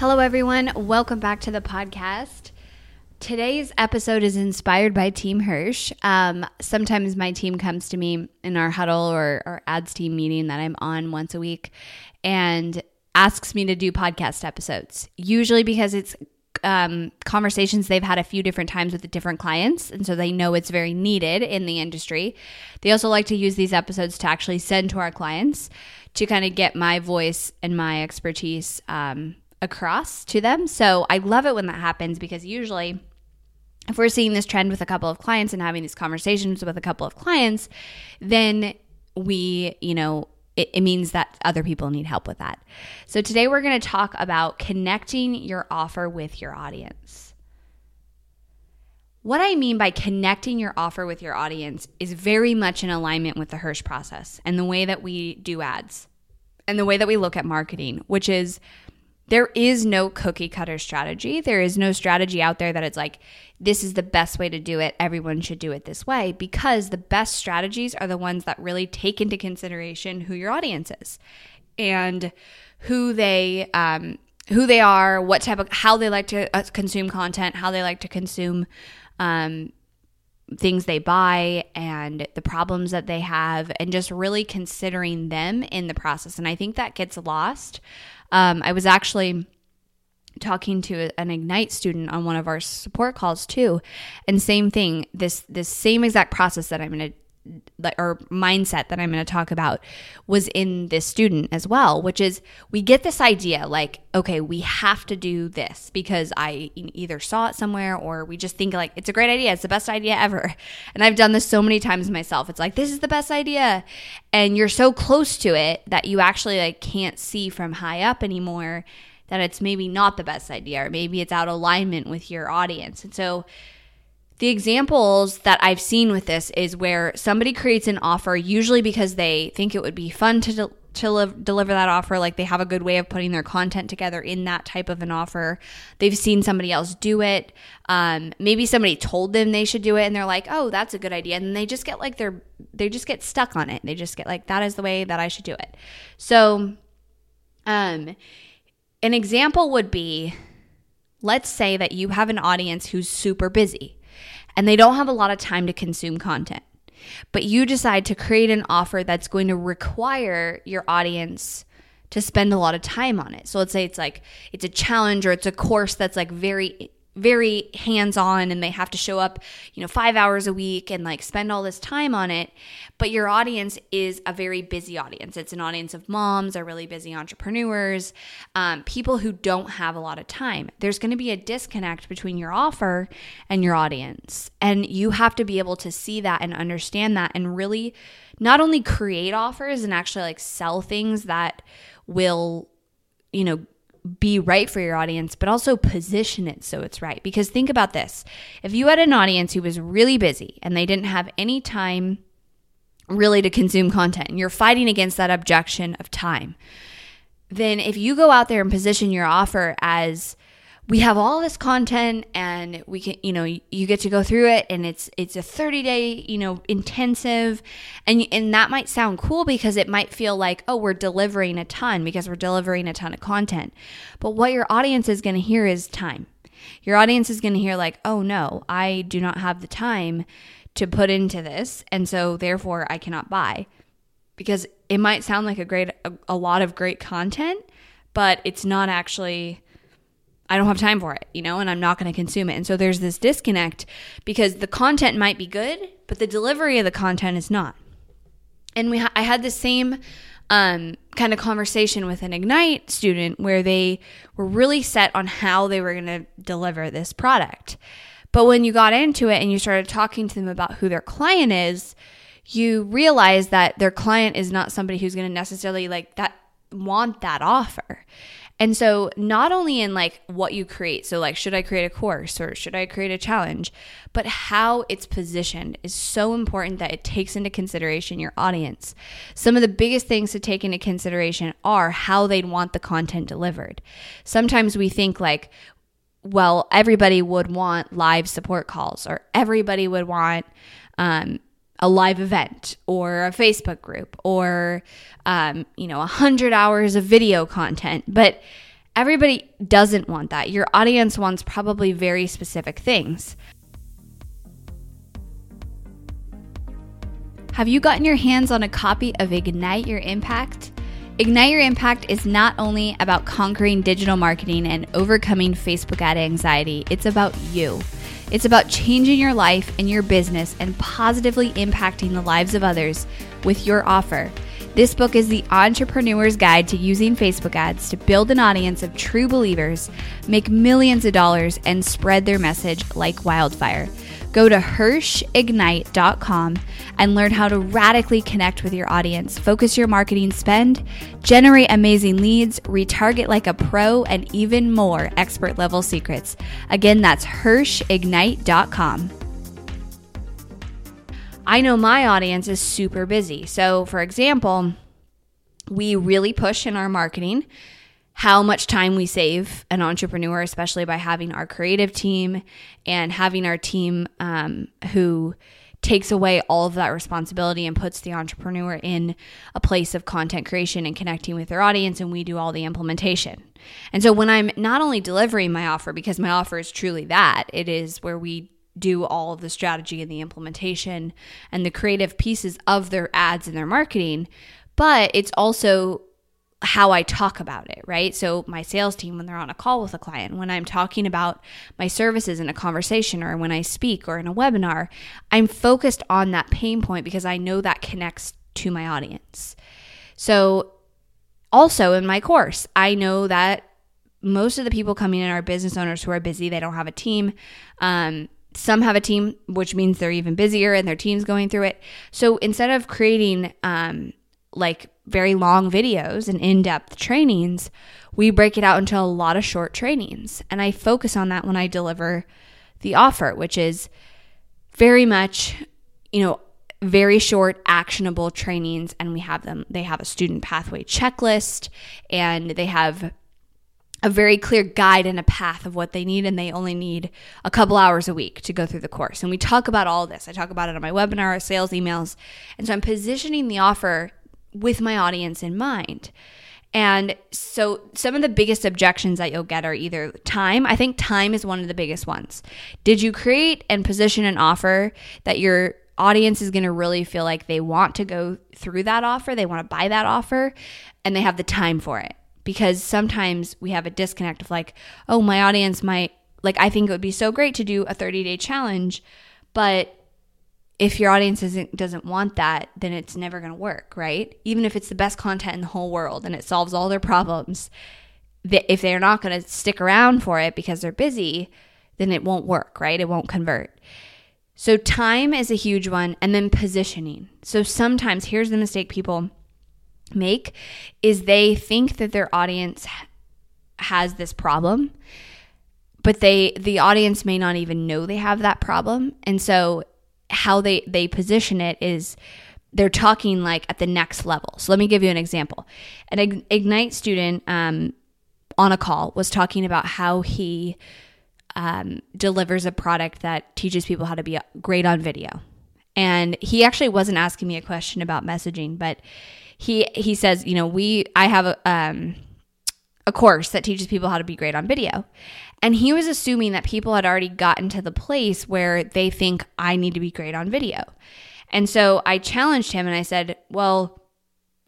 Hello, everyone. Welcome back to the podcast. Today's episode is inspired by Team Hirsh. Um, sometimes my team comes to me in our huddle or, our ads team meeting that I'm on once a week and asks me to do podcast episodes, usually because it's um, conversations they've had a few different times with the different clients, and so they know it's very needed in the industry. They also like to use these episodes to actually send to our clients to kind of get my voice and my expertise um, across to them. So I love it when that happens because usually if we're seeing this trend with a couple of clients and having these conversations with a couple of clients, then we, you know, it, it means that other people need help with that. So today we're going to talk about connecting your offer with your audience. What I mean by connecting your offer with your audience is very much in alignment with the Hirsh process and the way that we do ads and the way that we look at marketing, which is there is no cookie cutter strategy. There is no strategy out there that it's like, this is the best way to do it. Everyone should do it this way because the best strategies are the ones that really take into consideration who your audience is and who they, um, who they are, what type of, how they like to uh, consume content, how they like to consume, um, things they buy and the problems that they have, and just really considering them in the process. And I think that gets lost. Um, I was actually talking to an ignite student on one of our support calls too. And same thing this this same exact process that i'm going to or mindset that I'm going to talk about was in this student as well, which is we get this idea like, okay, we have to do this because I either saw it somewhere or we just think like it's a great idea. It's the best idea ever. And I've done this so many times myself. It's like, this is the best idea. And you're so close to it that you actually like can't see from high up anymore that it's maybe not the best idea or maybe it's out of alignment with your audience. And so, the examples that I've seen with this is where somebody creates an offer, usually because they think it would be fun to, de- to li- deliver that offer, like they have a good way of putting their content together in that type of an offer. They've seen somebody else do it. Um, maybe somebody told them they should do it, and they're like, "Oh, that's a good idea," and they just get like they're they just get stuck on it. They just get like, "That is the way that I should do it." So, um, an example would be, let's say that you have an audience who's super busy and they don't have a lot of time to consume content. But you decide to create an offer that's going to require your audience to spend a lot of time on it. So let's say it's like it's a challenge or it's a course that's like very very hands on and they have to show up, you know, five hours a week and like spend all this time on it. But your audience is a very busy audience. It's an audience of moms, are really busy entrepreneurs, um, people who don't have a lot of time. There's going to be a disconnect between your offer and your audience. And you have to be able to see that and understand that and really not only create offers and actually like sell things that will, you know, be right for your audience, but also position it so it's right. Because think about this if you had an audience who was really busy and they didn't have any time really to consume content, and you're fighting against that objection of time, then if you go out there and position your offer as we have all this content and we can you know you get to go through it and it's it's a 30 day you know intensive. And and that might sound cool because it might feel like oh we're delivering a ton because we're delivering a ton of content. But what your audience is going to hear is time. Your audience is going to hear like oh no i do not have the time to put into this and so therefore i cannot buy. Because it might sound like a great a, a lot of great content but it's not actually I don't have time for it, you know, and I'm not going to consume it. And so there's this disconnect because the content might be good, but the delivery of the content is not. And we ha- I had the same um, kind of conversation with an Ignite student where they were really set on how they were going to deliver this product. But when you got into it and you started talking to them about who their client is, you realize that their client is not somebody who's going to necessarily like that want that offer. And so, not only in like what you create, so like, should I create a course or should I create a challenge, but how it's positioned is so important that it takes into consideration your audience. Some of the biggest things to take into consideration are how they'd want the content delivered. Sometimes we think like, well, everybody would want live support calls or everybody would want, um, a live event or a Facebook group or, um, you know, 100 hours of video content. But everybody doesn't want that. Your audience wants probably very specific things. Have you gotten your hands on a copy of Ignite Your Impact? Ignite Your Impact is not only about conquering digital marketing and overcoming Facebook ad anxiety, it's about you. It's about changing your life and your business and positively impacting the lives of others with your offer. This book is the entrepreneur's guide to using Facebook ads to build an audience of true believers, make millions of dollars, and spread their message like wildfire. Go to HirshIgnite.com and learn how to radically connect with your audience, focus your marketing spend, generate amazing leads, retarget like a pro, and even more expert level secrets. Again, that's HirshIgnite.com. I know my audience is super busy. So, for example, we really push in our marketing how much time we save an entrepreneur, especially by having our creative team and having our team um, who takes away all of that responsibility and puts the entrepreneur in a place of content creation and connecting with their audience, and we do all the implementation. And so when I'm not only delivering my offer, because my offer is truly that, it is where we do all of the strategy and the implementation and the creative pieces of their ads and their marketing, but it's also how I talk about it, right? So, my sales team, when they're on a call with a client, when I'm talking about my services in a conversation or when I speak or in a webinar, I'm focused on that pain point because I know that connects to my audience. So, also in my course, I know that most of the people coming in are business owners who are busy, they don't have a team. Um, some have a team, which means they're even busier and their team's going through it. So instead of creating um, like very long videos and in depth trainings, we break it out into a lot of short trainings. And I focus on that when I deliver the offer, which is very much, you know, very short actionable trainings and we have them they have a student pathway checklist and they have a very clear guide and a path of what they need, and they only need a couple hours a week to go through the course. And we talk about all this. I talk about it on my webinar, sales emails. And so I'm positioning the offer with my audience in mind. And so some of the biggest objections that you'll get are either time. I think time is one of the biggest ones. Did you create and position an offer that your audience is going to really feel like they want to go through that offer, they want to buy that offer, and they have the time for it? Because sometimes we have a disconnect of like, oh, my audience might, like, I think it would be so great to do a 30 day challenge, but if your audience doesn't doesn't want that, then it's never going to work, right? Even if it's the best content in the whole world and it solves all their problems, if they're not going to stick around for it because they're busy, then it won't work, right? It won't convert. So time is a huge one and then positioning. So sometimes here's the mistake people make is they think that their audience has this problem but they the audience may not even know they have that problem and so how they they position it is they're talking like at the next level. So let me give you an example. An Ignite student um, on a call was talking about how he um, delivers a product that teaches people how to be great on video. And he actually wasn't asking me a question about messaging, but he he says, you know, we I have a um, a course that teaches people how to be great on video. And he was assuming that people had already gotten to the place where they think I need to be great on video. And so I challenged him and I said, Well,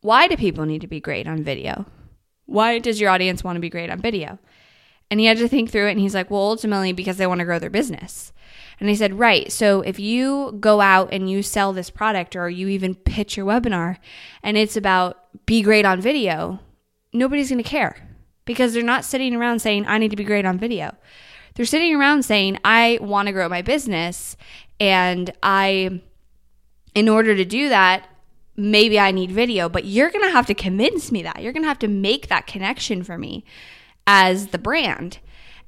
why do people need to be great on video? Why does your audience want to be great on video? And he had to think through it and he's like, well, ultimately because they want to grow their business. And I said, right. So if you go out and you sell this product or you even pitch your webinar and it's about be great on video, nobody's going to care because they're not sitting around saying, I need to be great on video. They're sitting around saying, I want to grow my business and I, in order to do that, maybe I need video, but you're going to have to convince me that. You're going to have to make that connection for me as the brand.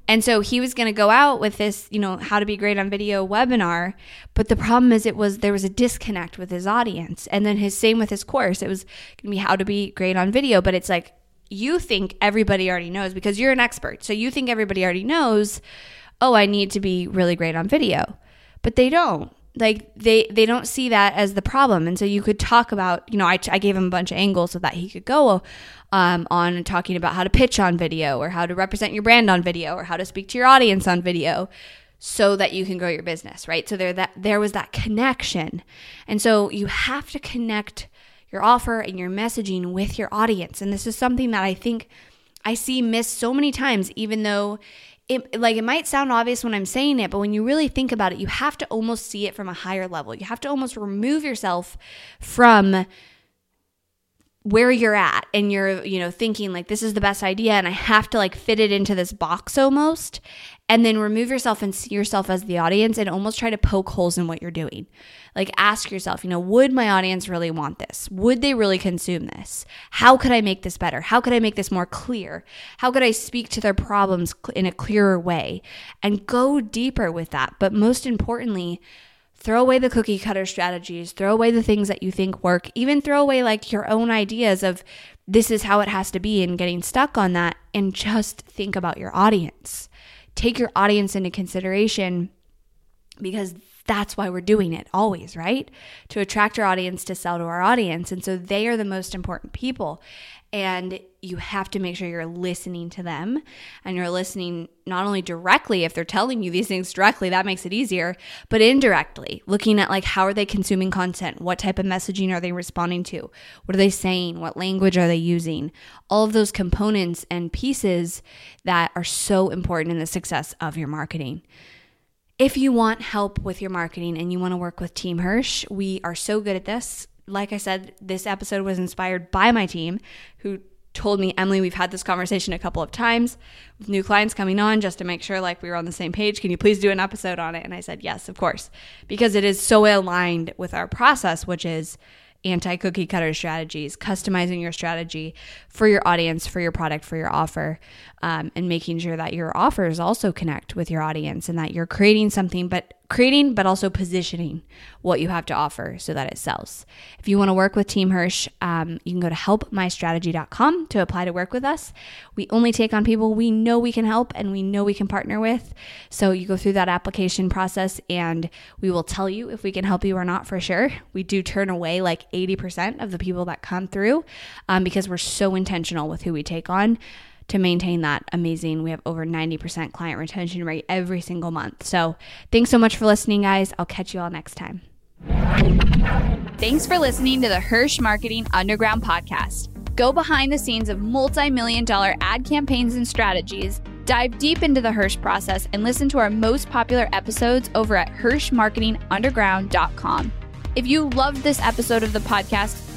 And so he was going to go out with this, you know, how to be great on video webinar, but the problem is it was there was a disconnect with his audience. And then his same with his course. It was going to be how to be great on video, but it's like you think everybody already knows because you're an expert. So you think everybody already knows, "Oh, I need to be really great on video." But they don't like they they don't see that as the problem and so you could talk about you know i, I gave him a bunch of angles so that he could go um, on talking about how to pitch on video or how to represent your brand on video or how to speak to your audience on video so that you can grow your business right so there that there was that connection and so you have to connect your offer and your messaging with your audience and this is something that i think i see missed so many times even though it like it might sound obvious when I'm saying it, but when you really think about it, you have to almost see it from a higher level. You have to almost remove yourself from where you're at and you're, you know, thinking like this is the best idea and I have to like fit it into this box almost and then remove yourself and see yourself as the audience and almost try to poke holes in what you're doing. Like ask yourself, you know, would my audience really want this? Would they really consume this? How could I make this better? How could I make this more clear? How could I speak to their problems in a clearer way? And go deeper with that. But most importantly, throw away the cookie cutter strategies, throw away the things that you think work, even throw away like your own ideas of this is how it has to be and getting stuck on that and just think about your audience take your audience into consideration because that's why we're doing it always, right? To attract our audience to sell to our audience. And so they are the most important people. And you have to make sure you're listening to them and you're listening not only directly if they're telling you these things directly that makes it easier but indirectly looking at like how are they consuming content what type of messaging are they responding to what are they saying what language are they using all of those components and pieces that are so important in the success of your marketing if you want help with your marketing and you want to work with Team Hirsh, we are so good at this. Like I said, this episode was inspired by my team who told me, Emily, we've had this conversation a couple of times with new clients coming on just to make sure like we were on the same page. Can you please do an episode on it? And I said, yes, of course, because it is so aligned with our process, which is anti cookie cutter strategies, customizing your strategy for your audience, for your product, for your offer, um, and making sure that your offers also connect with your audience and that you're creating something, but creating, but also positioning what you have to offer so that it sells. If you want to work with Team Hirsh, um, you can go to helpmystrategy.com to apply to work with us. We only take on people we know we can help and we know we can partner with. So you go through that application process and we will tell you if we can help you or not for sure. We do turn away like 80% of the people that come through um, because we're so intentional with who we take on to maintain that amazing. We have over 90% client retention rate every single month. So thanks so much for listening, guys. I'll catch you all next time. Thanks for listening to the Hirsh Marketing Underground podcast. Go behind the scenes of multi million dollar ad campaigns and strategies, dive deep into the Hirsh process, and listen to our most popular episodes over at HirshMarketingUnderground.com. If you loved this episode of the podcast,